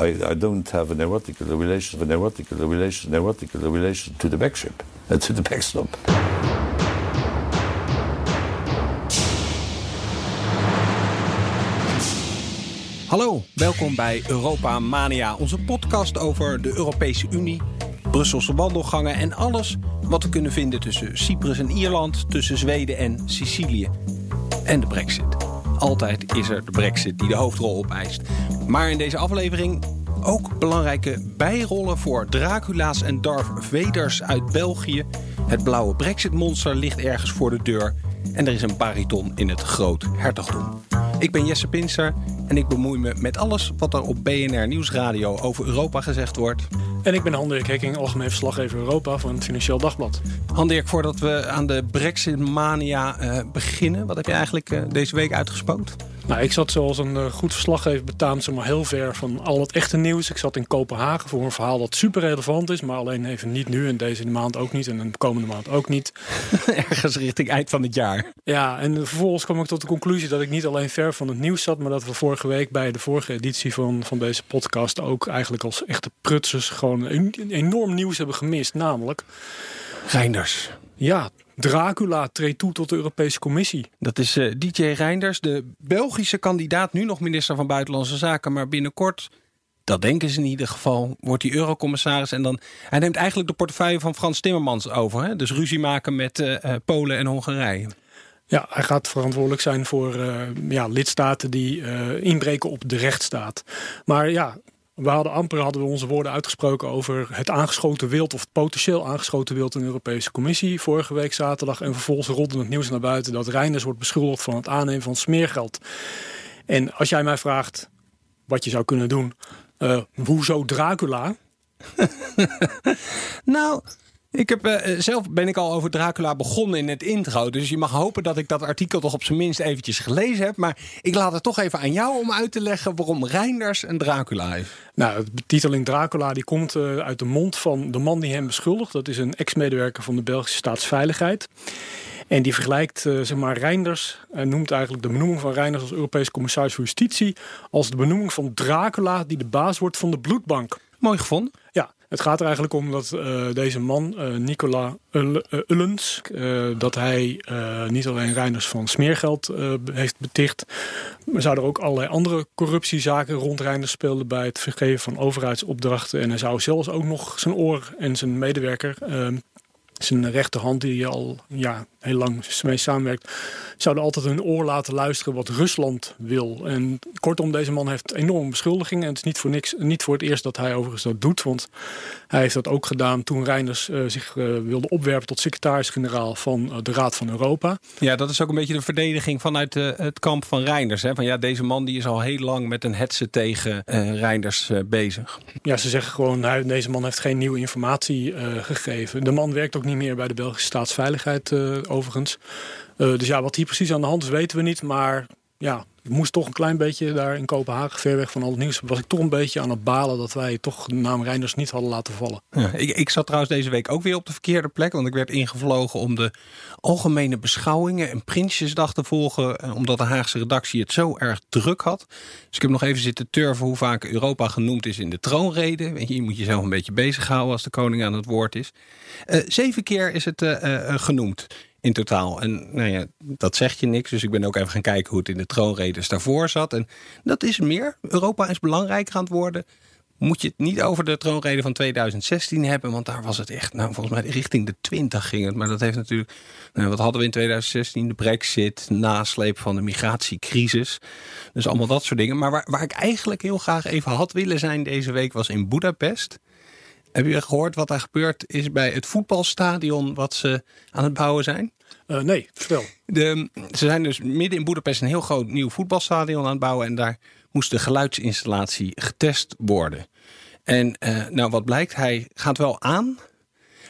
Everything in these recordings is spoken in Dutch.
I, I don't have an erotic relation, to the backship, uh, to the backstop. Hallo, welkom bij Europa Mania, onze podcast over de Europese Unie, Brusselse wandelgangen en alles wat we kunnen vinden tussen Cyprus en Ierland, tussen Zweden en Sicilië. En de Brexit. Altijd is er de Brexit die de hoofdrol opeist. Maar in deze aflevering ook belangrijke bijrollen voor Dracula's en Darth Vaders uit België. Het blauwe Brexit-monster ligt ergens voor de deur. En er is een bariton in het groot hertogdom. Ik ben Jesse Pinster en ik bemoei me met alles wat er op BNR Nieuwsradio over Europa gezegd wordt. En ik ben Handirk Hekking, algemeen verslaggever Europa van het Financieel Dagblad. Handirk, voordat we aan de Brexit-mania uh, beginnen, wat heb je eigenlijk uh, deze week uitgespookt? Nou, ik zat zoals een uh, goed verslaggever betaamt ze maar heel ver van al het echte nieuws. Ik zat in Kopenhagen voor een verhaal dat super relevant is, maar alleen even niet nu en deze maand ook niet en de komende maand ook niet. Ergens richting eind van het jaar. Ja, en vervolgens kwam ik tot de conclusie dat ik niet alleen ver van het nieuws zat, maar dat we vorige week bij de vorige editie van, van deze podcast ook eigenlijk als echte prutsers gewoon een, enorm nieuws hebben gemist. Namelijk... Reinders. Ja, Dracula treedt toe tot de Europese Commissie. Dat is uh, DJ Reinders, de Belgische kandidaat, nu nog minister van Buitenlandse Zaken, maar binnenkort, dat denken ze in ieder geval, wordt hij eurocommissaris. En dan, hij neemt eigenlijk de portefeuille van Frans Timmermans over. Hè? Dus ruzie maken met uh, uh, Polen en Hongarije. Ja, hij gaat verantwoordelijk zijn voor ja, lidstaten die inbreken op de rechtsstaat. Maar ja, we hadden amper hadden we onze woorden uitgesproken over het aangeschoten wild of het potentieel aangeschoten wild in de Europese Commissie vorige week zaterdag. En vervolgens rolde het nieuws naar buiten dat Reinders wordt beschuldigd van het aannemen van smeergeld. En als jij mij vraagt wat je zou kunnen doen, uh, hoezo Dracula? nou, ik heb, uh, zelf ben ik al over Dracula begonnen in het intro. Dus je mag hopen dat ik dat artikel toch op zijn minst eventjes gelezen heb. Maar ik laat het toch even aan jou om uit te leggen waarom Reinders een Dracula is. Nou, de betiteling Dracula die komt uh, uit de mond van de man die hem beschuldigt. Dat is een ex-medewerker van de Belgische staatsveiligheid. En die vergelijkt uh, zeg maar Reinders en noemt eigenlijk de benoeming van Reinders als Europees commissaris voor Justitie als de benoeming van Dracula die de baas wordt van de bloedbank. Mooi gevonden. Het gaat er eigenlijk om dat uh, deze man, uh, Nicola Ullens, uh, dat hij niet alleen Reiners van smeergeld heeft beticht, maar zouden er ook allerlei andere corruptiezaken rond Reiners speelden bij het vergeven van overheidsopdrachten. En hij zou zelfs ook nog zijn oor en zijn medewerker zijn rechterhand die al ja, heel lang mee samenwerkt, zouden altijd hun oor laten luisteren wat Rusland wil. En kortom, deze man heeft enorm beschuldigingen. En het is niet voor, niks, niet voor het eerst dat hij overigens dat doet. Want hij heeft dat ook gedaan toen Reiners uh, zich uh, wilde opwerpen tot secretaris-generaal van uh, de Raad van Europa. Ja, dat is ook een beetje de verdediging vanuit het kamp van Reinders. Hè? Van ja, deze man die is al heel lang met een hetze tegen Reinders bezig. Ja, ze zeggen gewoon, hij, deze man heeft geen nieuwe informatie gegeven. De man werkt ook niet meer bij de Belgische staatsveiligheid overigens. Uh, dus ja, wat hier precies aan de hand is, weten we niet. Maar ja, ik moest toch een klein beetje daar in Kopenhagen, ver weg van al het nieuws, was ik toch een beetje aan het balen dat wij toch de naam Reinders niet hadden laten vallen. Ja, ik, ik zat trouwens deze week ook weer op de verkeerde plek, want ik werd ingevlogen om de algemene beschouwingen en Prinsjesdag te volgen, eh, omdat de Haagse redactie het zo erg druk had. Dus ik heb nog even zitten turven hoe vaak Europa genoemd is in de troonrede. Weet je, je moet jezelf een beetje bezighouden als de koning aan het woord is. Uh, zeven keer is het genoemd in totaal. En nou ja, dat zegt je niks. Dus ik ben ook even gaan kijken hoe het in de troonredes daarvoor zat. En dat is meer. Europa is belangrijker aan het worden. Moet je het niet over de troonrede van 2016 hebben. Want daar was het echt, nou volgens mij richting de 20 ging het. Maar dat heeft natuurlijk, nou, wat hadden we in 2016? De brexit, nasleep van de migratiecrisis. Dus allemaal dat soort dingen. Maar waar, waar ik eigenlijk heel graag even had willen zijn deze week was in Budapest. Heb je gehoord wat daar gebeurd is bij het voetbalstadion wat ze aan het bouwen zijn? Uh, nee, vertel. De, ze zijn dus midden in Boedapest een heel groot nieuw voetbalstadion aan het bouwen. En daar moest de geluidsinstallatie getest worden. En uh, nou, wat blijkt, hij gaat wel aan,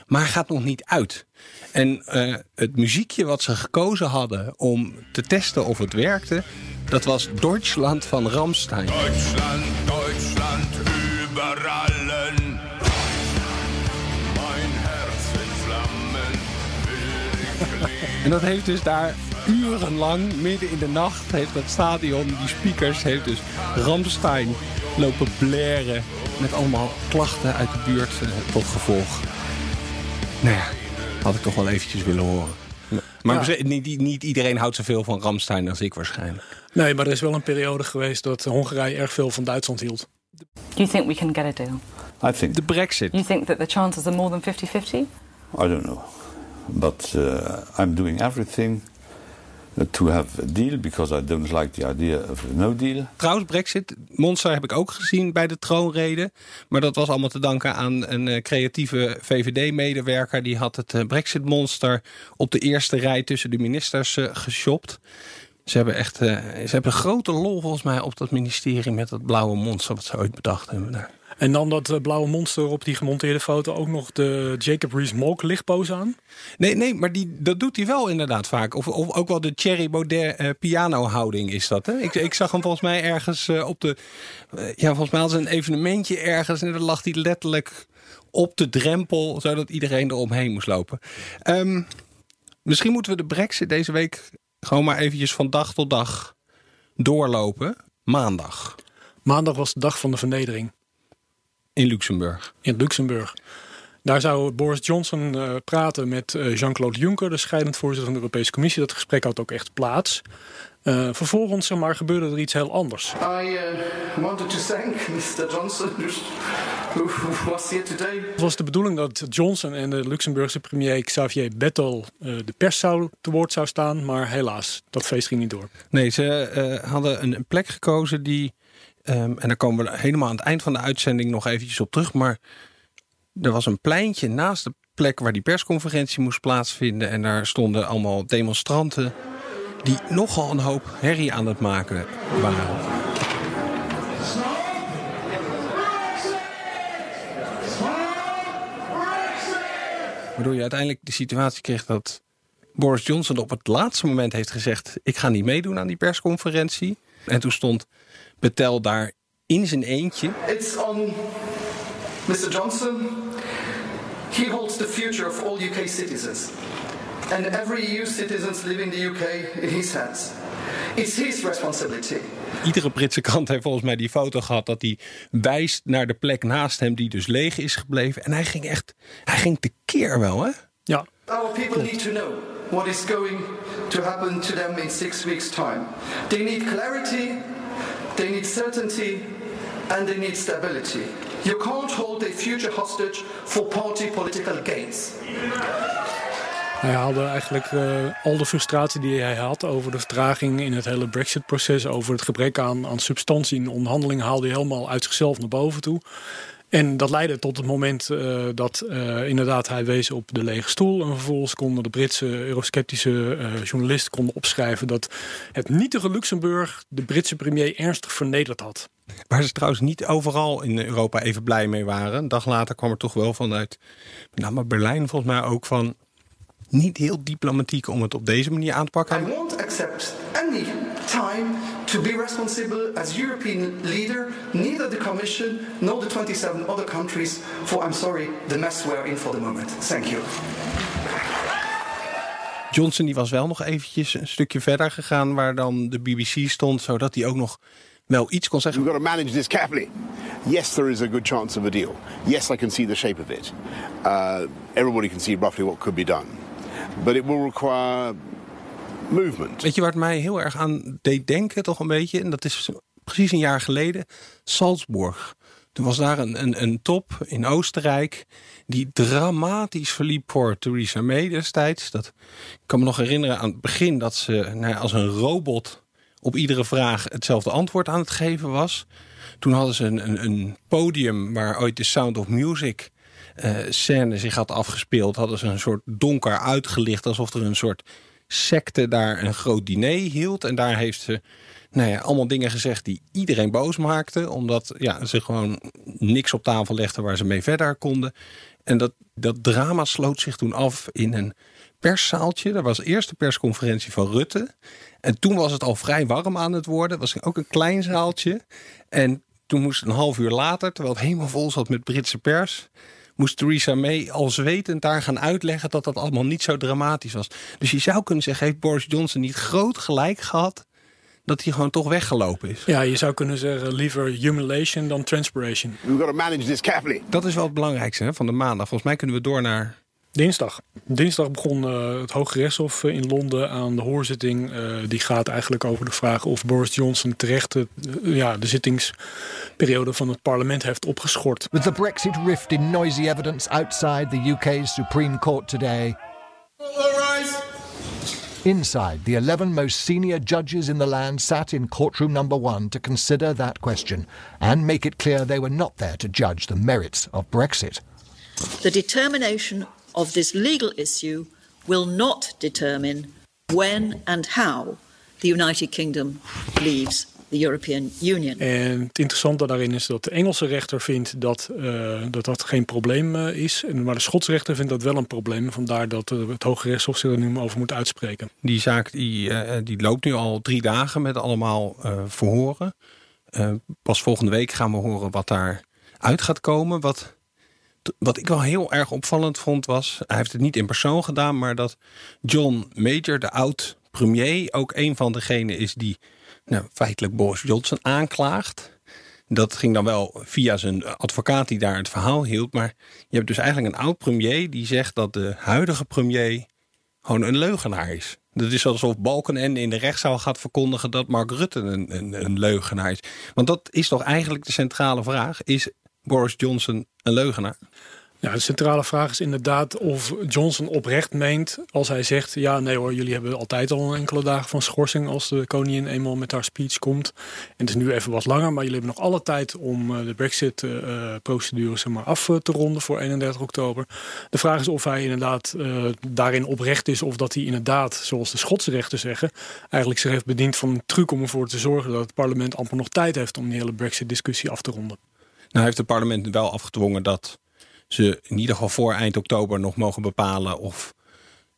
maar gaat nog niet uit. En uh, het muziekje wat ze gekozen hadden om te testen of het werkte, dat was Deutschland van Ramstein. Deutschland, Deutschland, überall. En dat heeft dus daar urenlang, midden in de nacht, heeft dat stadion, die speakers, heeft dus Ramstein lopen blaren met allemaal klachten uit de buurt eh, tot gevolg. Nou ja, had ik toch wel eventjes willen horen. Maar Ja. niet, niet iedereen houdt zoveel van Ramstein als ik waarschijnlijk. Nee, maar er is wel een periode geweest dat Hongarije erg veel van Duitsland hield. Do you think we can get a deal? I think De brexit. You think that the chances are more than 50-50? I don't know, but uh, I'm doing everything uh, to have a deal because I don't like the idea of no deal. Trouwens, Brexit, Monster heb ik ook gezien bij de troonrede. Maar dat was allemaal te danken aan een eh, creatieve VVD-medewerker. Die had het eh, Brexit-monster op de eerste rij tussen de ministers eh, geshopt. Ze hebben echt ze hebben grote lol volgens mij op dat ministerie met dat blauwe monster wat ze ooit bedacht hebben. daar. En dan dat eh, blauwe monster op die gemonteerde foto ook nog de Jacob Rees-Mogg lichtpose aan. Nee, nee, maar die, dat doet hij wel inderdaad vaak. Of, of ook wel de Thierry Baudet eh, pianohouding is dat. Hè? Ik, ik zag hem volgens mij ergens eh, op de... ja, volgens mij had ze een evenementje ergens... en dan lag hij letterlijk op de drempel... zodat iedereen eromheen moest lopen. Ehm, misschien moeten we de brexit deze week... gewoon maar eventjes van dag tot dag doorlopen. Maandag Maandag was de dag van de vernedering in Luxemburg. in Luxemburg. Daar zou Boris Johnson eh, praten met eh, Jean-Claude Juncker, de scheidend voorzitter van de Europese Commissie. Dat gesprek had ook echt plaats. Eh, vervolgens zeg maar, gebeurde er iets heel anders. I uh, wanted to thank Mr. Johnson, who who was here today. Het was de bedoeling dat Johnson en de Luxemburgse premier Xavier Bettel eh, de pers zou te woord zou staan. Maar helaas, dat feest ging niet door. Nee, ze eh, hadden een, een plek gekozen die. Ehm, en daar komen we helemaal aan het eind van de uitzending nog eventjes op terug. Maar er was een pleintje naast de plek waar die persconferentie moest plaatsvinden. En daar stonden allemaal demonstranten. die nogal een hoop herrie aan het maken waren. Waardoor je uiteindelijk de situatie kreeg dat Boris Johnson op het laatste moment heeft gezegd: Ik ga niet meedoen aan die persconferentie. En toen stond Betel daar in zijn eentje. It's on Mr. Johnson. He holds the future of all UK citizens. And every EU citizen living in the UK in his hands. It's his responsibility. Iedere Britse krant heeft volgens mij die foto gehad dat hij wijst naar de plek naast hem, die dus leeg is gebleven. En hij ging echt, hij ging tekeer wel, hè? Ja, Our people need to know what is going to happen to them in six weeks' time. They need clarity, they need certainty, and they need stability. You can't hold a future hostage for party political gains. hij haalde eigenlijk eh, al de frustratie die hij had over de vertraging in het hele Brexit-proces, over het gebrek aan, aan substantie in de onderhandelingen, haalde hij helemaal uit zichzelf naar boven toe. En dat leidde tot het moment eh, dat eh, inderdaad hij wees op de lege stoel. En vervolgens konden de Britse eurosceptische eh, journalisten konden opschrijven dat het nietige Luxemburg de Britse premier ernstig vernederd had. Waar ze trouwens niet overal in Europa even blij mee waren. Een dag later kwam er toch wel vanuit, met name Berlijn volgens mij ook van. Niet heel diplomatiek om het op deze manier aan te pakken. I won't accept any time to be responsible as European leader, neither the Commission nor the 27 other countries, for I'm sorry, the mess we're in for the moment. Thank you. Johnson die was wel nog eventjes een stukje verder gegaan waar dan de BBC stond, zodat hij ook nog wel iets kon zeggen. We've got to manage this carefully. Yes, there is a good chance of a deal. Yes, I can see the shape of it. Uh, everybody can see roughly what could be done. But it will require movement. Weet je waar het mij heel erg aan deed denken, toch een beetje? En dat is precies een jaar geleden. Salzburg. Toen was daar een, een, een top in Oostenrijk. die dramatisch verliep voor Theresa May destijds. Dat, ik kan me nog herinneren aan het begin dat ze nou ja, als een robot. op iedere vraag hetzelfde antwoord aan het geven was. Toen hadden ze een, een, een podium waar ooit de Sound of Music eh, scène zich had afgespeeld. Hadden ze een soort donker uitgelicht. alsof er een soort secte daar een groot diner hield. En daar heeft ze nou ja, allemaal dingen gezegd die iedereen boos maakten. Omdat ja, ze gewoon niks op tafel legden waar ze mee verder konden. En dat, dat drama sloot zich toen af in een perszaaltje. Dat was eerst de persconferentie van Rutte. En toen was het al vrij warm aan het worden. Was ook een klein zaaltje. En toen moest een half uur later, terwijl het helemaal vol zat met Britse pers moest Theresa May al zwetend daar gaan uitleggen dat dat allemaal niet zo dramatisch was. Dus je zou kunnen zeggen, heeft Boris Johnson niet groot gelijk gehad dat hij gewoon toch weggelopen is. Ja, je zou kunnen zeggen liever humiliation dan transpiration. We've got to manage this carefully. Dat is wel het belangrijkste hè, van de maandag. Volgens mij kunnen we door naar Dinsdag. Dinsdag begon uh, het Hoge Rechtshof in Londen aan de hoorzitting. Uh, die gaat eigenlijk over de vraag of Boris Johnson terecht uh, ja, de zittingsperiode van het parlement heeft opgeschort. With the Brexit rift in noisy evidence outside the UK's Supreme Court today. Inside, the 11 most senior judges in the land sat in courtroom number one to consider that question and make it clear they were not there to judge the merits of Brexit. The determination of this legal issue will not determine when and how the United Kingdom leaves the European Union. En het interessante daarin is dat de Engelse rechter vindt dat uh, dat, dat geen probleem uh, is. Maar de Schotse rechter vindt dat wel een probleem. Vandaar dat uh, het Hoge Rechtshof zich er nu over moet uitspreken. Die zaak die, die loopt nu al drie dagen met allemaal verhoren. pas volgende week gaan we horen wat daar uit gaat komen. Wat wat ik wel heel erg opvallend vond was... hij heeft het niet in persoon gedaan... maar dat John Major, de oud-premier... ook een van degenen is die nou, feitelijk Boris Johnson aanklaagt. Dat ging dan wel via zijn advocaat die daar het verhaal hield. Maar je hebt dus eigenlijk een oud-premier... die zegt dat de huidige premier gewoon een leugenaar is. Dat is alsof Balkenende in de rechtszaal gaat verkondigen... dat Mark Rutte een, een, een leugenaar is. Want dat is toch eigenlijk de centrale vraag. Is Boris Johnson een leugenaar? Ja, de centrale vraag is inderdaad of Johnson oprecht meent als hij zegt... ja, nee hoor, jullie hebben altijd al een enkele dagen van schorsing... als de koningin eenmaal met haar speech komt. En het is nu even wat langer, maar jullie hebben nog alle tijd... om eh, de brexit-procedure zeg maar, af te ronden voor 31 oktober. De vraag is of hij inderdaad daarin oprecht is... of dat hij inderdaad, zoals de Schotse rechters zeggen... eigenlijk zich heeft bediend van een truc om ervoor te zorgen... dat het parlement amper nog tijd heeft om die hele brexit-discussie af te ronden. Nou heeft het parlement wel afgedwongen dat ze in ieder geval voor eind oktober nog mogen bepalen of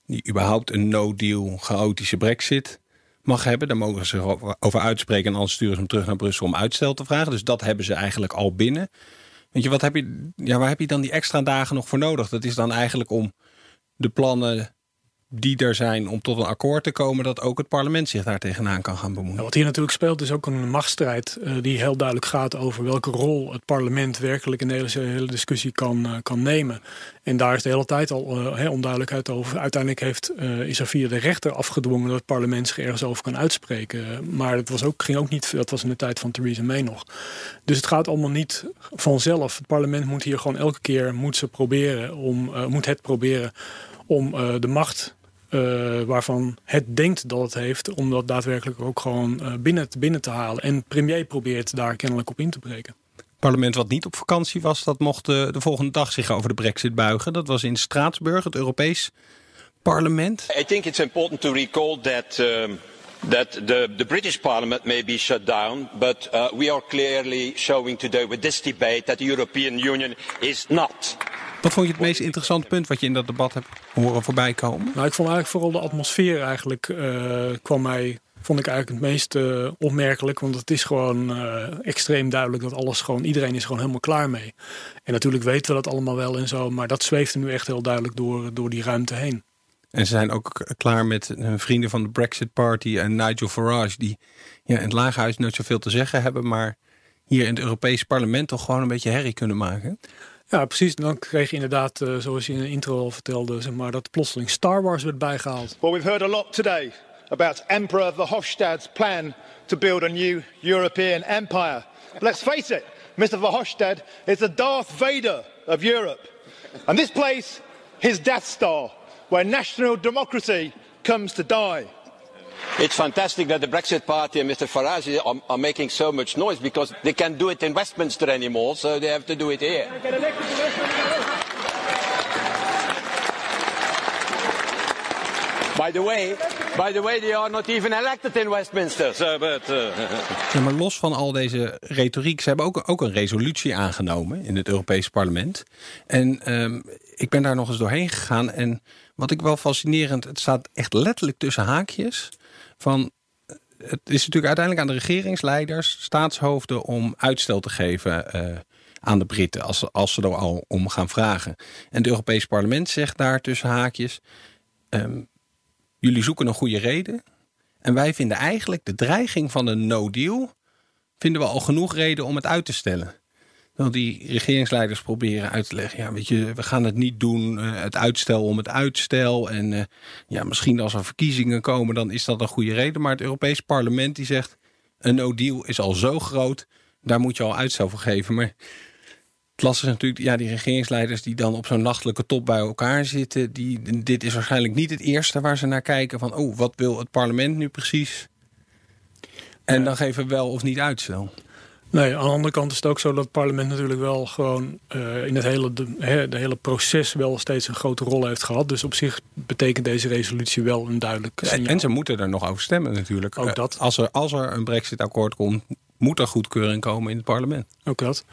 die überhaupt een no-deal chaotische brexit mag hebben. Daar mogen ze over uitspreken en anders sturen ze hem terug naar Brussel om uitstel te vragen. Dus dat hebben ze eigenlijk al binnen. Weet je, wat heb je, ja, waar heb je dan die extra dagen nog voor nodig? Dat is dan eigenlijk om de plannen die er zijn om tot een akkoord te komen... dat ook het parlement zich daar tegenaan kan gaan bemoeien. wat hier natuurlijk speelt is ook een machtsstrijd... Uh, die heel duidelijk gaat over welke rol het parlement... werkelijk in deze hele discussie kan, uh, kan nemen. En daar is de hele tijd al uh, onduidelijkheid over. Uiteindelijk heeft, is er via de rechter afgedwongen... dat het parlement zich ergens over kan uitspreken. Maar het was ook, ging ook niet, dat was in de tijd van Theresa May nog. Dus het gaat allemaal niet vanzelf. Het parlement moet hier gewoon elke keer moet ze proberen om, moet het proberen om de macht uh, waarvan het denkt dat het heeft... om dat daadwerkelijk ook gewoon uh, binnen, binnen te halen. En premier probeert daar kennelijk op in te breken. Het parlement wat niet op vakantie was... dat mocht de, de volgende dag zich over de brexit buigen. Dat was in Straatsburg, het Europees parlement. I think it's important to recall that... Um that the, the, British Parliament may be shut down, but uh, we are clearly showing today with this debate that the European Union is not. Wat vond je het meest interessante punt wat je in dat debat hebt horen voorbij komen? Nou, ik vond eigenlijk vooral de atmosfeer eigenlijk uh, kwam mij vond ik eigenlijk het meest uh, opmerkelijk. Want het is gewoon uh, extreem duidelijk dat alles gewoon, iedereen is gewoon helemaal klaar mee. En natuurlijk weten we dat allemaal wel en zo, maar dat zweeft er nu echt heel duidelijk door, door die ruimte heen. En ze zijn ook klaar met hun vrienden van de Brexit Party en Nigel Farage, die ja, in het laaghuis nooit zoveel te zeggen hebben, maar hier in het Europese parlement toch gewoon een beetje herrie kunnen maken. Ja, precies. Dan kreeg je inderdaad, uh, zoals je in de intro al vertelde, zeg maar, dat plotseling Star Wars werd bijgehaald. Well, we've heard a lot today about Emperor Verhofstadt's plan to build a new European empire. But let's face it, Mr. Verhofstadt is the Darth Vader of Europe. And this place, his Death Star, where national democracy comes to die. It's fantastic that the Brexit Party and Mr Farage are, are, making so much noise because they can't do it in Westminster anymore, so they have to do it here. By the way, by the way, they are not even elected in Westminster. So, but, uh... ja, maar los van al deze retoriek, ze hebben ook, ook een resolutie aangenomen in het Europese parlement. En um, ik ben daar nog eens doorheen gegaan en wat ik wel fascinerend, het staat echt letterlijk tussen haakjes van het is natuurlijk uiteindelijk aan de regeringsleiders, staatshoofden om uitstel te geven uh, aan de Britten als, als ze er al om gaan vragen. En het Europees Parlement zegt daar tussen haakjes: um, jullie zoeken een goede reden. En wij vinden eigenlijk de dreiging van een no-deal... vinden we al genoeg reden om het uit te stellen. Dat die regeringsleiders proberen uit te leggen... ja, weet je, we gaan het niet doen, eh, het uitstel om het uitstel. En eh, ja, misschien als er verkiezingen komen, dan is dat een goede reden. Maar het Europees Parlement die zegt... een no-deal is al zo groot, daar moet je al uitstel voor geven. Maar het lastige is natuurlijk, ja, die regeringsleiders die dan op zo'n nachtelijke top bij elkaar zitten. Die, dit is waarschijnlijk niet het eerste waar ze naar kijken van, oh, wat wil het parlement nu precies? En dan geven we wel of niet uitstel. Nee, aan de andere kant is het ook zo dat het parlement natuurlijk wel gewoon uh, in het hele, de, he, de, hele proces wel steeds een grote rol heeft gehad. Dus op zich betekent deze resolutie wel een duidelijk signaal. En ze moeten er nog over stemmen natuurlijk. Ook dat. Als er, als er een brexit-akkoord komt, moet er goedkeuring komen in het parlement. Ook dat.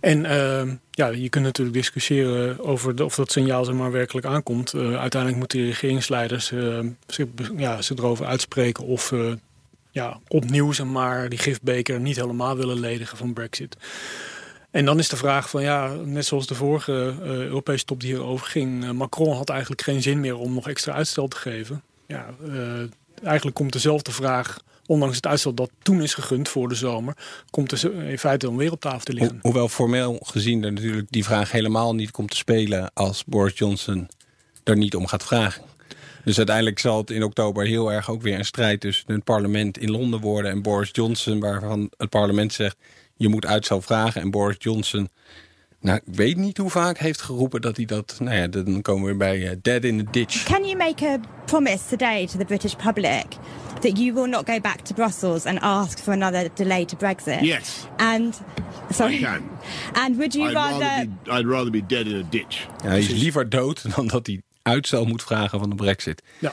En uh, ja, je kunt natuurlijk discussiëren over de, of dat signaal zeg maar werkelijk aankomt. Uh, uiteindelijk moeten de regeringsleiders uh, zich, ja, zich erover uitspreken of ja, opnieuw zeg maar, die gifbeker niet helemaal willen ledigen van Brexit. En dan is de vraag van ja, net zoals de vorige uh, Europese top die hierover ging. Uh, Macron had eigenlijk geen zin meer om nog extra uitstel te geven. Ja, uh, eigenlijk komt dezelfde vraag, ondanks het uitstel dat toen is gegund voor de zomer, komt er in feite dan weer op tafel te liggen. Ho hoewel formeel gezien er natuurlijk die vraag helemaal niet komt te spelen als Boris Johnson er niet om gaat vragen. Dus uiteindelijk zal het in oktober heel erg ook weer een strijd tussen het parlement in Londen worden en Boris Johnson, waarvan het parlement zegt je moet uitstel vragen. En Boris Johnson, nou, ik weet niet hoe vaak heeft geroepen dat hij dat. Nou ja, dan komen we weer bij uh, dead in the ditch. Can you make a promise today to the British public that you will not go back to Brussels and ask for another delay to Brexit? Yes. And sorry. I can. And would you I'd rather? rather be, I'd rather be dead in a ditch. Ja, hij is liever dood dan dat hij uitstel moet vragen van de brexit. Ja.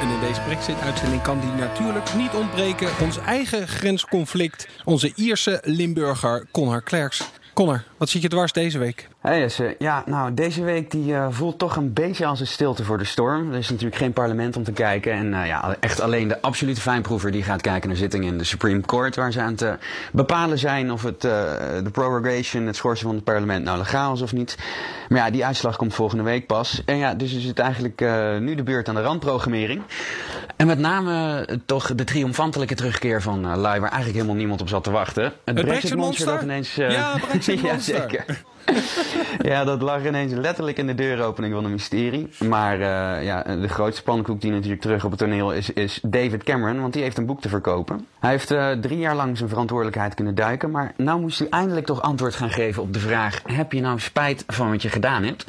En in deze Brexit-uitzending kan die natuurlijk niet ontbreken. Ons eigen grensconflict. Onze Ierse Limburger Connor Klerks. Connor, wat zit je dwars deze week? Hey ja, nou deze week die uh, voelt toch een beetje als een stilte voor de storm. Er is natuurlijk geen parlement om te kijken en uh, ja, echt alleen de absolute fijnproever die gaat kijken naar zittingen in de Supreme Court, waar ze aan het uh, bepalen zijn of het, de prorogation, het schorsen van het parlement nou legaal is of niet. Maar ja, die uitslag komt volgende week pas. En ja, dus is het eigenlijk nu de beurt aan de randprogrammering. En met name toch de triomfantelijke terugkeer van Lai, waar eigenlijk helemaal niemand op zat te wachten. Het, het Brexit Monster dat ineens. Ja, Brexit ja, dat lag ineens letterlijk in de deuropening van een mysterie. Maar uh, ja, de grootste pannenkoek die natuurlijk terug op het toneel is, is David Cameron, want die heeft een boek te verkopen. Hij heeft uh, drie jaar lang zijn verantwoordelijkheid kunnen duiken, maar nou moest hij eindelijk toch antwoord gaan geven op de vraag: heb je nou spijt van wat je gedaan hebt?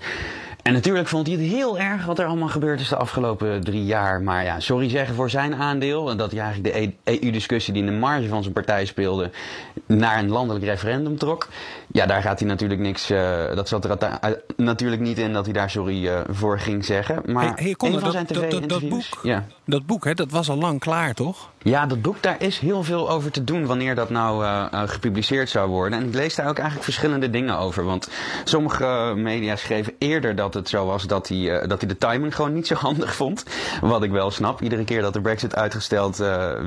En natuurlijk vond hij het heel erg wat er allemaal gebeurd is de afgelopen drie jaar. Maar ja, sorry zeggen voor zijn aandeel. Dat hij eigenlijk de EU-discussie die in de marge van zijn partij speelde. naar een landelijk referendum trok. Ja, daar gaat hij natuurlijk niks. Uh, dat zat er uh, natuurlijk niet in dat hij daar sorry uh, voor ging zeggen. Maar hey, hey, Conor, een van zijn dat, dat, dat, boek, ja. dat boek hè, dat was al lang klaar, toch? Ja, dat boek, daar is heel veel over te doen wanneer dat nou gepubliceerd zou worden. En ik lees daar ook eigenlijk verschillende dingen over. Want sommige media schreven eerder dat het zo was dat hij, dat hij de timing gewoon niet zo handig vond. Wat ik wel snap. Iedere keer dat de brexit uitgesteld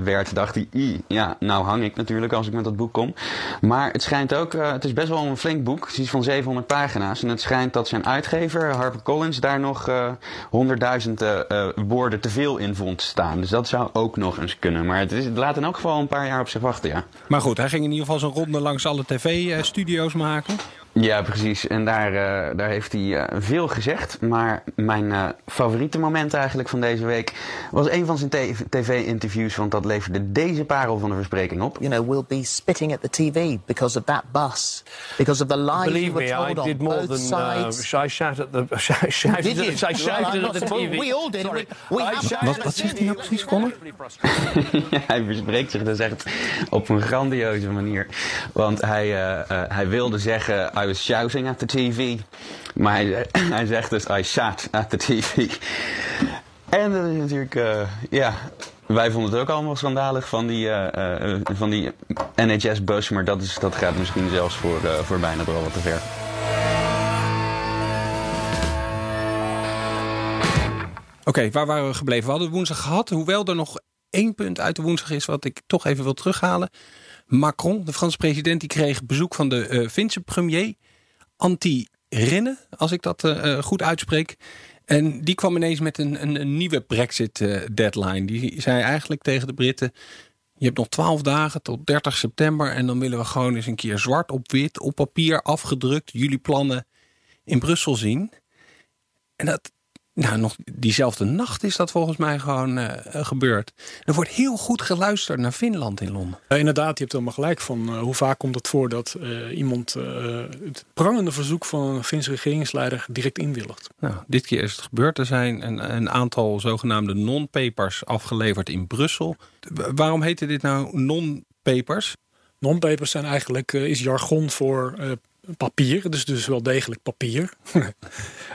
werd, dacht hij, ja, nou hang ik natuurlijk als ik met dat boek kom. Maar het schijnt ook, het is best wel een flink boek. Het is van 700 pagina's. En het schijnt dat zijn uitgever, HarperCollins, daar nog honderdduizenden woorden te veel in vond staan. Dus dat zou ook nog eens kunnen. Maar het, is, het laat in elk geval een paar jaar op zich wachten, ja. Maar goed, hij ging in ieder geval zijn ronde langs alle tv-studio's maken. Ja, precies. En daar, uh, daar heeft hij uh, veel gezegd. Maar mijn uh, favoriete moment eigenlijk van deze week was een van zijn tv-interviews. Want dat leverde deze parel van de verspreking op. You know, we'll be spitting at the TV because of that bus. Because of the lies Believe we were me, told I did more both than sides. uh, I shouted at the sh shouted Did you? at, I shouted Well, at the TV. we all did. Sorry. We- we I Wat, at wat the zegt hij nou precies, Connor? hij verspreekt zich dus echt op een grandioze manier. Want hij, uh, uh, hij wilde zeggen, I was shouting at the TV. Maar hij, zegt dus, I shot at the TV. En dat is natuurlijk, uh, ja... Wij vonden het ook allemaal schandalig van die, van die NHS-bus. Maar dat, is, dat gaat misschien zelfs voor, voor bijna wel wat te ver. Oké, waar waren we gebleven? We hadden woensdag gehad, hoewel er nog één punt uit de woensdag is wat ik toch even wil terughalen. Macron, de Franse president, die kreeg bezoek van de uh, Finse premier. Anti Rinne, als ik dat uh, goed uitspreek. En die kwam ineens met een, een, nieuwe Brexit-deadline. die zei eigenlijk tegen de Britten... je hebt nog twaalf dagen tot 30 september... en dan willen we gewoon eens een keer zwart op wit, op papier afgedrukt... jullie plannen in Brussel zien. En dat, nou, nog diezelfde nacht is dat volgens mij gewoon uh, gebeurd. Er wordt heel goed geluisterd naar Finland in Londen. Ja, inderdaad, je hebt helemaal gelijk van uh, hoe vaak komt het voor dat uh, iemand het prangende verzoek van een Finse regeringsleider direct inwilligt. Nou, dit keer is het gebeurd. Er zijn een, een aantal zogenaamde non-papers afgeleverd in Brussel. Waarom heette dit nou non-papers? Non-papers zijn eigenlijk is jargon voor papier, dus dus wel degelijk papier.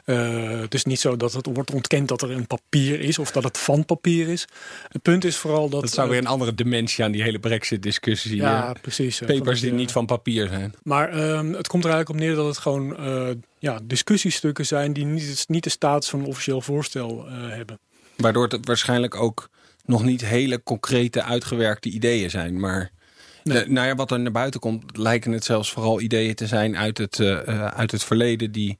uh, het is niet zo dat het wordt ontkend dat er een papier is of dat het van papier is. Het punt is vooral dat... Dat zou weer een andere dimensie aan die hele brexit-discussie. Ja, precies. Papers die niet van papier zijn. Maar uh, het komt er eigenlijk op neer dat het gewoon uh, ja, discussiestukken zijn die niet, niet de status van een officieel voorstel hebben. Waardoor het waarschijnlijk ook nog niet hele concrete uitgewerkte ideeën zijn, maar... Nee. nou ja, wat er naar buiten komt, lijken het zelfs vooral ideeën te zijn uit het, uh, uit het verleden die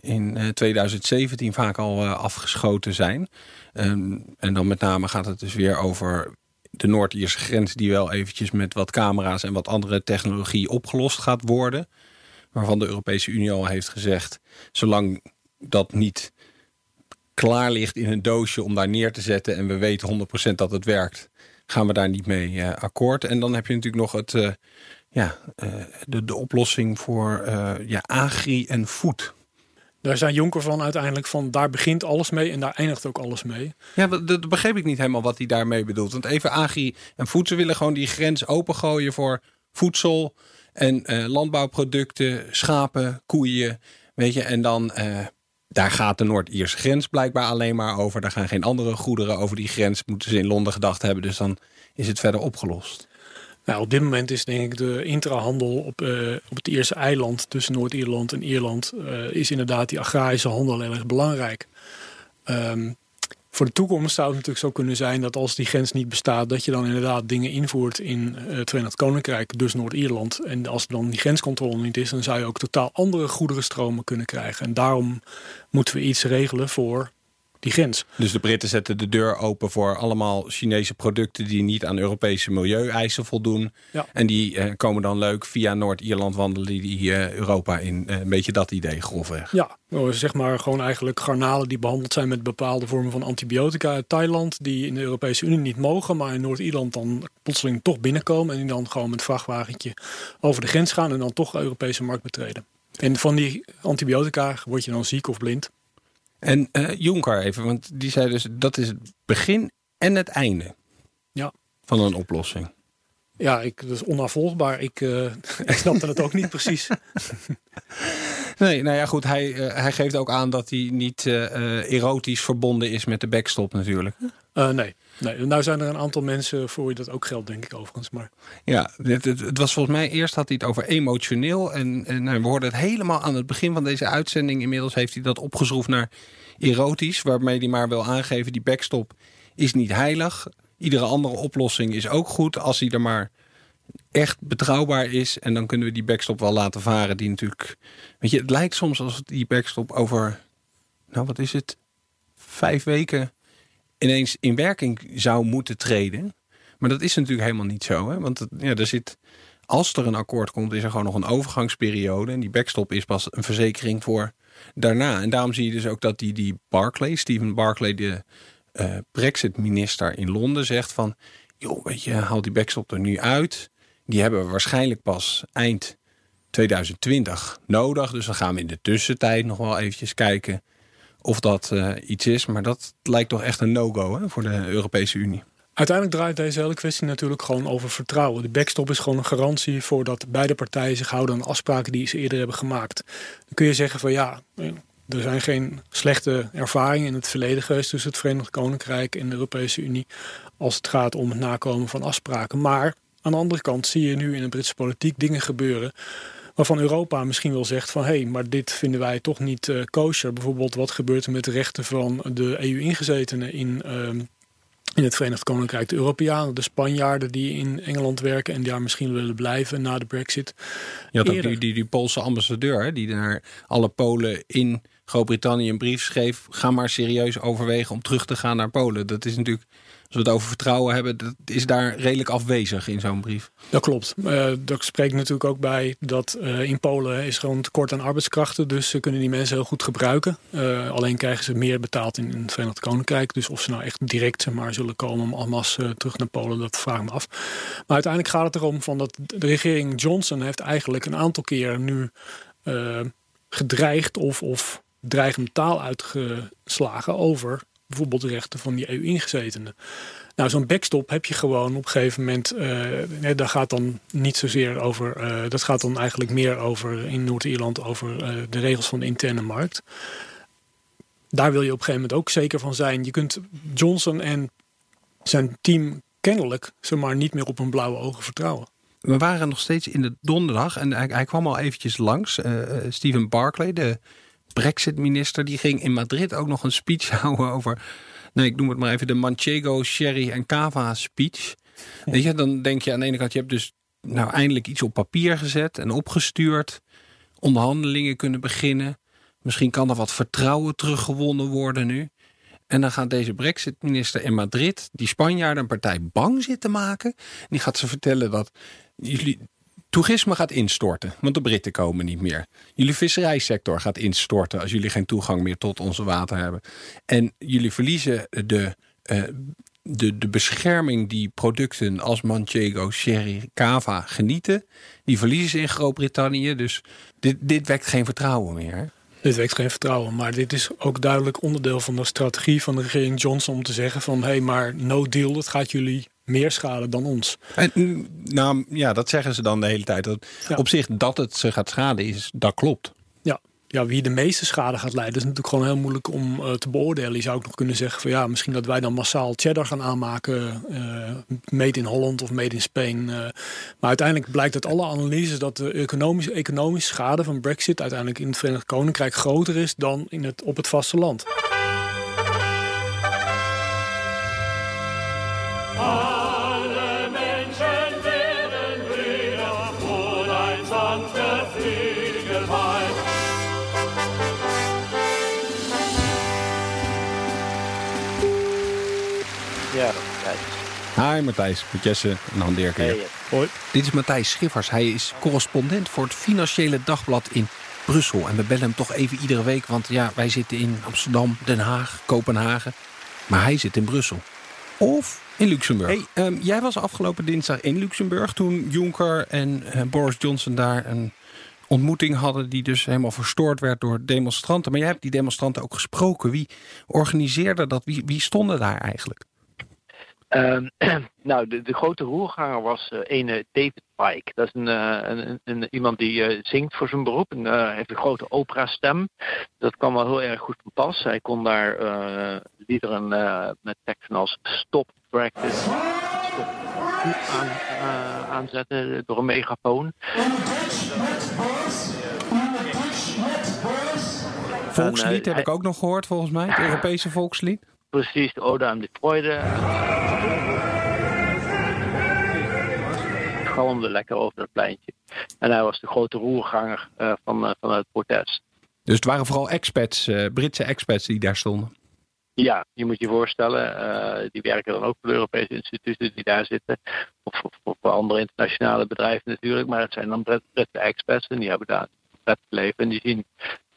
in uh, 2017 vaak al afgeschoten zijn. Um, en dan met name gaat het dus weer over de Noord-Ierse grens die wel eventjes met wat camera's en wat andere technologie opgelost gaat worden. Waarvan de Europese Unie al heeft gezegd, zolang dat niet klaar ligt in een doosje om daar neer te zetten en we weten 100% dat het werkt, gaan we daar niet mee uh, akkoord. En dan heb je natuurlijk nog het, uh, ja, uh, de, de oplossing voor ja, agri en voed. Daar zijn Jonker van uiteindelijk van, daar begint alles mee en daar eindigt ook alles mee. Ja, dat, dat begreep ik niet helemaal wat hij daarmee bedoelt. Want even agri en voed, ze willen gewoon die grens opengooien voor voedsel en landbouwproducten, schapen, koeien, weet je. En dan daar gaat de Noord-Ierse grens blijkbaar alleen maar over. Daar gaan geen andere goederen over die grens. Moeten ze in Londen gedacht hebben. Dus dan is het verder opgelost. Nou, op dit moment is denk ik de intrahandel op, uh, op het Ierse eiland tussen Noord-Ierland en Ierland uh, is inderdaad die agrarische handel heel erg belangrijk. Um, voor de toekomst zou het natuurlijk zo kunnen zijn dat als die grens niet bestaat, dat je dan inderdaad dingen invoert in het Verenigd Koninkrijk, dus Noord-Ierland. En als dan die grenscontrole niet is, dan zou je ook totaal andere goederenstromen kunnen krijgen. En daarom moeten we iets regelen voor die grens. Dus de Britten zetten de deur open voor allemaal Chinese producten die niet aan Europese milieueisen voldoen. Ja. En die uh, komen dan leuk via Noord-Ierland wandelen die uh, Europa in. Uh, een beetje dat idee grofweg. Ja, zeg maar gewoon eigenlijk garnalen die behandeld zijn met bepaalde vormen van antibiotica uit Thailand. Die in de Europese Unie niet mogen, maar in Noord-Ierland dan plotseling toch binnenkomen. En die dan gewoon met vrachtwagentje over de grens gaan en dan toch de Europese markt betreden. En van die antibiotica word je dan ziek of blind. En uh, Juncker even, want die zei dus dat is het begin en het einde ja. van een oplossing. Ja, ik, dat is onafvolgbaar. Ik, uh, ik snapte het ook niet precies. nee, nou ja, goed. Hij, uh, hij geeft ook aan dat hij niet erotisch verbonden is met de backstop natuurlijk. nee. Nee, nou zijn er een aantal mensen voor wie dat ook geldt, denk ik overigens. Maar... Ja, het, het, het, was volgens mij eerst had hij het over emotioneel. En, en nou, we hoorden het helemaal aan het begin van deze uitzending. Inmiddels heeft hij dat opgeschroefd naar erotisch. Waarmee hij maar wil aangeven, die backstop is niet heilig. Iedere andere oplossing is ook goed als hij er maar echt betrouwbaar is. En dan kunnen we die backstop wel laten varen. Die natuurlijk, weet je, het lijkt soms als die backstop over, nou wat is het, vijf weken ineens in werking zou moeten treden. Maar dat is natuurlijk helemaal niet zo. Hè? Want ja, er zit, als er een akkoord komt, is er gewoon nog een overgangsperiode. En die backstop is pas een verzekering voor daarna. En daarom zie je dus ook dat die, die Barclay, Stephen Barclay, de uh, Brexit-minister in Londen, zegt van... joh, weet je, haal die backstop er nu uit. Die hebben we waarschijnlijk pas eind 2020 nodig. Dus dan gaan we in de tussentijd nog wel eventjes kijken of dat uh, iets is. Maar dat lijkt toch echt een no-go voor de Europese Unie. Uiteindelijk draait deze hele kwestie natuurlijk gewoon over vertrouwen. De backstop is gewoon een garantie voor dat beide partijen zich houden aan afspraken die ze eerder hebben gemaakt. Dan kun je zeggen van ja, er zijn geen slechte ervaringen in het verleden geweest tussen het Verenigd Koninkrijk en de Europese Unie als het gaat om het nakomen van afspraken. Maar aan de andere kant zie je nu in de Britse politiek dingen gebeuren waarvan Europa misschien wel zegt van hé, hey, maar dit vinden wij toch niet uh, kosher. Bijvoorbeeld wat gebeurt er met de rechten van de EU-ingezetenen in, uh, in het Verenigd Koninkrijk de Europeanen, de Spanjaarden die in Engeland werken en daar misschien willen blijven na de Brexit. Eerder- die, die, die Poolse ambassadeur, hè, die naar alle Polen in Groot-Brittannië een brief schreef. Ga maar serieus overwegen om terug te gaan naar Polen. Dat is natuurlijk, als we het over vertrouwen hebben, dat is daar redelijk afwezig in zo'n brief. Dat klopt. Eh dat spreekt natuurlijk ook bij dat eh, in Polen is gewoon tekort aan arbeidskrachten. Dus ze kunnen die mensen heel goed gebruiken. Eh, alleen krijgen ze meer betaald in, in het Verenigd Koninkrijk. Dus of ze nou echt direct maar, zullen komen om eh, terug naar Polen, dat vraag me af. Maar uiteindelijk gaat het erom van dat de regering Johnson heeft eigenlijk een aantal keren nu gedreigd of, of dreigende taal uitgeslagen over bijvoorbeeld de rechten van die EU-ingezetenen. Nou, zo'n backstop heb je gewoon op een gegeven moment. eh daar gaat dan niet zozeer over. eh, dat gaat dan eigenlijk meer over in Noord-Ierland over eh, de regels van de interne markt. Daar wil je op een gegeven moment ook zeker van zijn. Je kunt Johnson en zijn team kennelijk zomaar niet meer op hun blauwe ogen vertrouwen. We waren nog steeds in de donderdag en hij, kwam al eventjes langs. Stephen Barclay, de Brexit-minister, die ging in Madrid ook nog een speech houden over. Nee, ik noem het maar even de Manchego, Sherry en Cava speech. Weet je, dan denk je aan de ene kant, je hebt dus nou eindelijk iets op papier gezet en opgestuurd. Onderhandelingen kunnen beginnen. Misschien kan er wat vertrouwen teruggewonnen worden nu. En dan gaat deze Brexit-minister in Madrid die Spanjaarden een partij bang zitten maken. Die gaat ze vertellen dat jullie toerisme gaat instorten, want de Britten komen niet meer. Jullie visserijsector gaat instorten als jullie geen toegang meer tot onze water hebben. En jullie verliezen de, eh, de, de bescherming die producten als Manchego, Sherry, Cava genieten. Die verliezen ze in Groot-Brittannië. Dus dit, dit wekt geen vertrouwen meer. Dit wekt geen vertrouwen, maar dit is ook duidelijk onderdeel van de strategie van de regering Johnson om te zeggen van hé, hey, maar no deal, dat gaat jullie meer schaden dan ons. En, mm, nou ja, dat zeggen ze dan de hele tijd. Dat, Op zich dat het ze gaat schaden is, dat klopt. Ja. ja, wie de meeste schade gaat leiden, is natuurlijk gewoon heel moeilijk om eh, te beoordelen. Je zou ook nog kunnen zeggen van ja, misschien dat wij dan massaal cheddar gaan aanmaken, eh, made in Holland of made in Spain. eh. maar uiteindelijk blijkt uit alle analyses dat de economische, economische schade van Brexit uiteindelijk in het Verenigd Koninkrijk groter is dan in het, op het vasteland. Hi Matthijs, met Jesse en Han Dirk hier. Hey, Jesse. Hoi. Dit is Matthijs Schiffers. Hij is correspondent voor het Financiële Dagblad in Brussel. En we bellen hem toch even iedere week, want ja, wij zitten in Amsterdam, Den Haag, Kopenhagen. Maar hij zit in Brussel. Of in Luxemburg. Hey, ehm, jij was afgelopen dinsdag in Luxemburg toen Juncker en eh, Boris Johnson daar een ontmoeting hadden die dus helemaal verstoord werd door demonstranten. Maar jij hebt die demonstranten ook gesproken. Wie organiseerde dat? Wie, wie stonden daar eigenlijk? Ehm, nou, de, de grote roerganger was eh, ene David Pike. Dat is een, eh, een, iemand die eh, zingt voor zijn beroep. En eh, heeft een grote opera-stem. Dat kwam wel heel erg goed van pas. Hij kon daar eh, liederen eh, met teksten als Stop Practice, Stop aan, aanzetten door een megafoon. Volkslied En, heb ik ook nog gehoord volgens mij. Het Europese volkslied. Precies, de Ode aan de Freude. Galmde lekker over het pleintje. En hij was de grote roerganger eh, van, eh, van het protest. Dus het waren vooral expats, eh, Britse expats die daar stonden. Ja, je moet je voorstellen, die werken dan ook voor de Europese instituten die daar zitten. Of, of, voor andere internationale bedrijven natuurlijk. Maar het zijn dan Brit- Britse expats en die hebben daar prettig leven. En die zien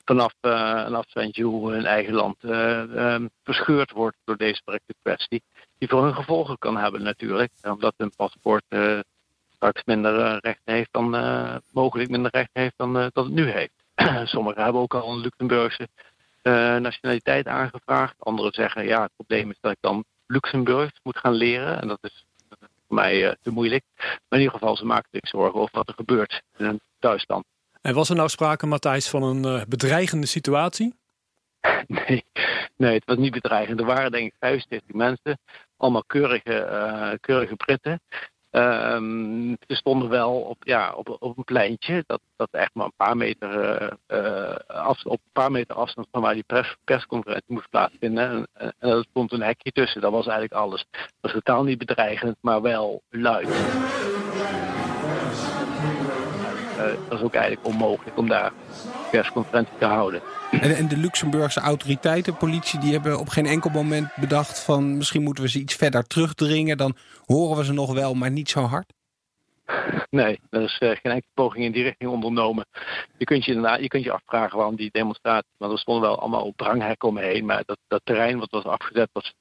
vanaf een afstandje hoe hun eigen land eh, ehm, verscheurd wordt door deze Brexit-kwestie. Die voor hun gevolgen kan hebben natuurlijk. Omdat hun paspoort eh, straks minder eh, recht heeft dan, eh, mogelijk minder recht heeft dan eh, dat het nu heeft. Sommigen hebben ook al een Luxemburgse eh, nationaliteit aangevraagd. Anderen zeggen, ja, het probleem is dat ik dan Luxemburgs moet gaan leren. En dat is voor mij eh, te moeilijk. Maar in ieder geval, ze maken zich zorgen over wat er gebeurt in hun thuisland. En was er nou sprake, Matthijs, van een eh, bedreigende situatie? Nee, nee, het was niet bedreigend. Er waren denk ik 75 mensen, allemaal keurige, eh, keurige Britten. Ehm, ze stonden wel op, ja, op, op een pleintje dat, dat echt maar een paar meter, eh, af, op een paar meter afstand van waar die pers, persconferentie moest plaatsvinden. En, en, er stond een hekje tussen, dat was eigenlijk alles. Dat was totaal niet bedreigend, maar wel luid. Eh, dat is ook eigenlijk onmogelijk om daar persconferentie te houden. En, en de Luxemburgse autoriteiten, politie, die hebben op geen enkel moment bedacht van misschien moeten we ze iets verder terugdringen. Dan horen we ze nog wel, maar niet zo hard. Nee, er is eh, geen enkele poging in die richting ondernomen. Je kunt je, inderdaad, je, kunt je afvragen waarom die demonstratie, want er stonden wel allemaal dranghekken omheen, maar dat, dat terrein wat was afgezet was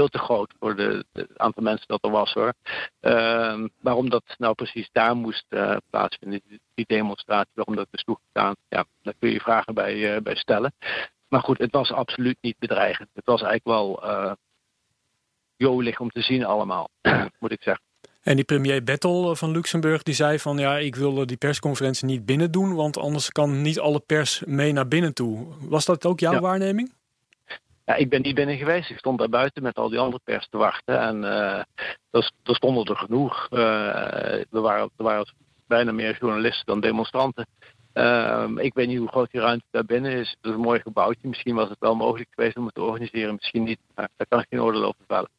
veel te groot voor de, de aantal mensen dat er was hoor. Ehm, waarom dat nou precies daar moest eh, plaatsvinden, die, die demonstratie, waarom dat is toegestaan, ja, daar kun je vragen bij, eh, bij stellen. Maar goed, het was absoluut niet bedreigend. Het was eigenlijk wel eh jolig om te zien allemaal, moet ik zeggen. En die premier Bettel van Luxemburg die zei van ja, ik wil die persconferentie niet binnen doen, want anders kan niet alle pers mee naar binnen toe. Was dat ook jouw Ja. waarneming? Ik ben niet binnen geweest. Ik stond daar buiten met al die andere pers te wachten. En eh er, er stonden er genoeg. Eh, er, waren, er waren bijna meer journalisten dan demonstranten. Ehm, ik weet niet hoe groot die ruimte daar binnen is. Het is een mooi gebouwtje. Misschien was het wel mogelijk geweest om het te organiseren. Misschien niet. Maar daar kan ik geen oordeel over vellen.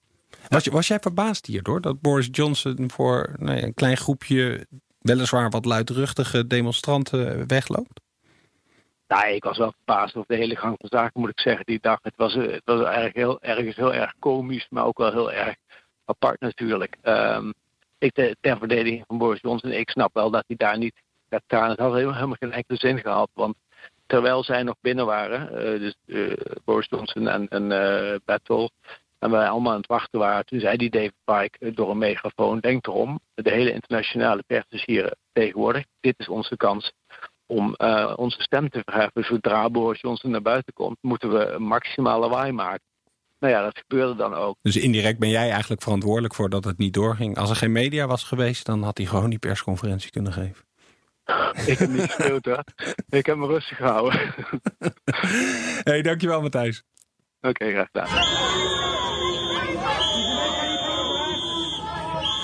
Was, jij verbaasd hierdoor dat Boris Johnson voor nou een klein groepje weliswaar wat luidruchtige demonstranten wegloopt? Nou, ik was wel verbaasd over de hele gang van zaken, moet ik zeggen, die dag. Het was, eh, het was erg heel, ergens heel erg komisch, maar ook wel heel erg apart natuurlijk. Ehm, ik, te- ter verdediging van Boris Johnson, ik snap wel dat hij daar niet gaat gaan. Het had helemaal, geen enkele zin gehad, want terwijl zij nog binnen waren, eh, dus eh, Boris Johnson en, en eh Bettel, en wij allemaal aan het wachten waren, toen zei die David Pike eh, door een megafoon, denk erom, de hele internationale pers is hier tegenwoordig. Dit is onze kans om eh, onze stem te verheffen. Zodra Boris Johnson naar buiten komt, moeten we een maximaal lawaai maken. Nou ja, dat gebeurde dan ook. Dus indirect ben jij eigenlijk verantwoordelijk voor dat het niet doorging. Als er geen media was geweest, dan had hij gewoon die persconferentie kunnen geven. Ik heb niet gespeeld hoor. Ik heb me rustig gehouden. Hé, hey, dankjewel Matthijs. Oké, graag gedaan.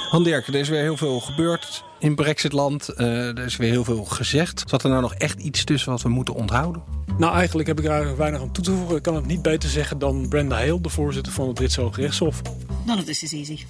Han Dirk, er is weer heel veel gebeurd in Brexitland. Eh er is weer heel veel gezegd. Zat er nou nog echt iets tussen wat we moeten onthouden? Nou, eigenlijk heb ik er eigenlijk weinig aan toe te voegen. Ik kan het niet beter zeggen dan Brenda Hale, de voorzitter van het Britse Hoge Rechtshof. None of this is easy.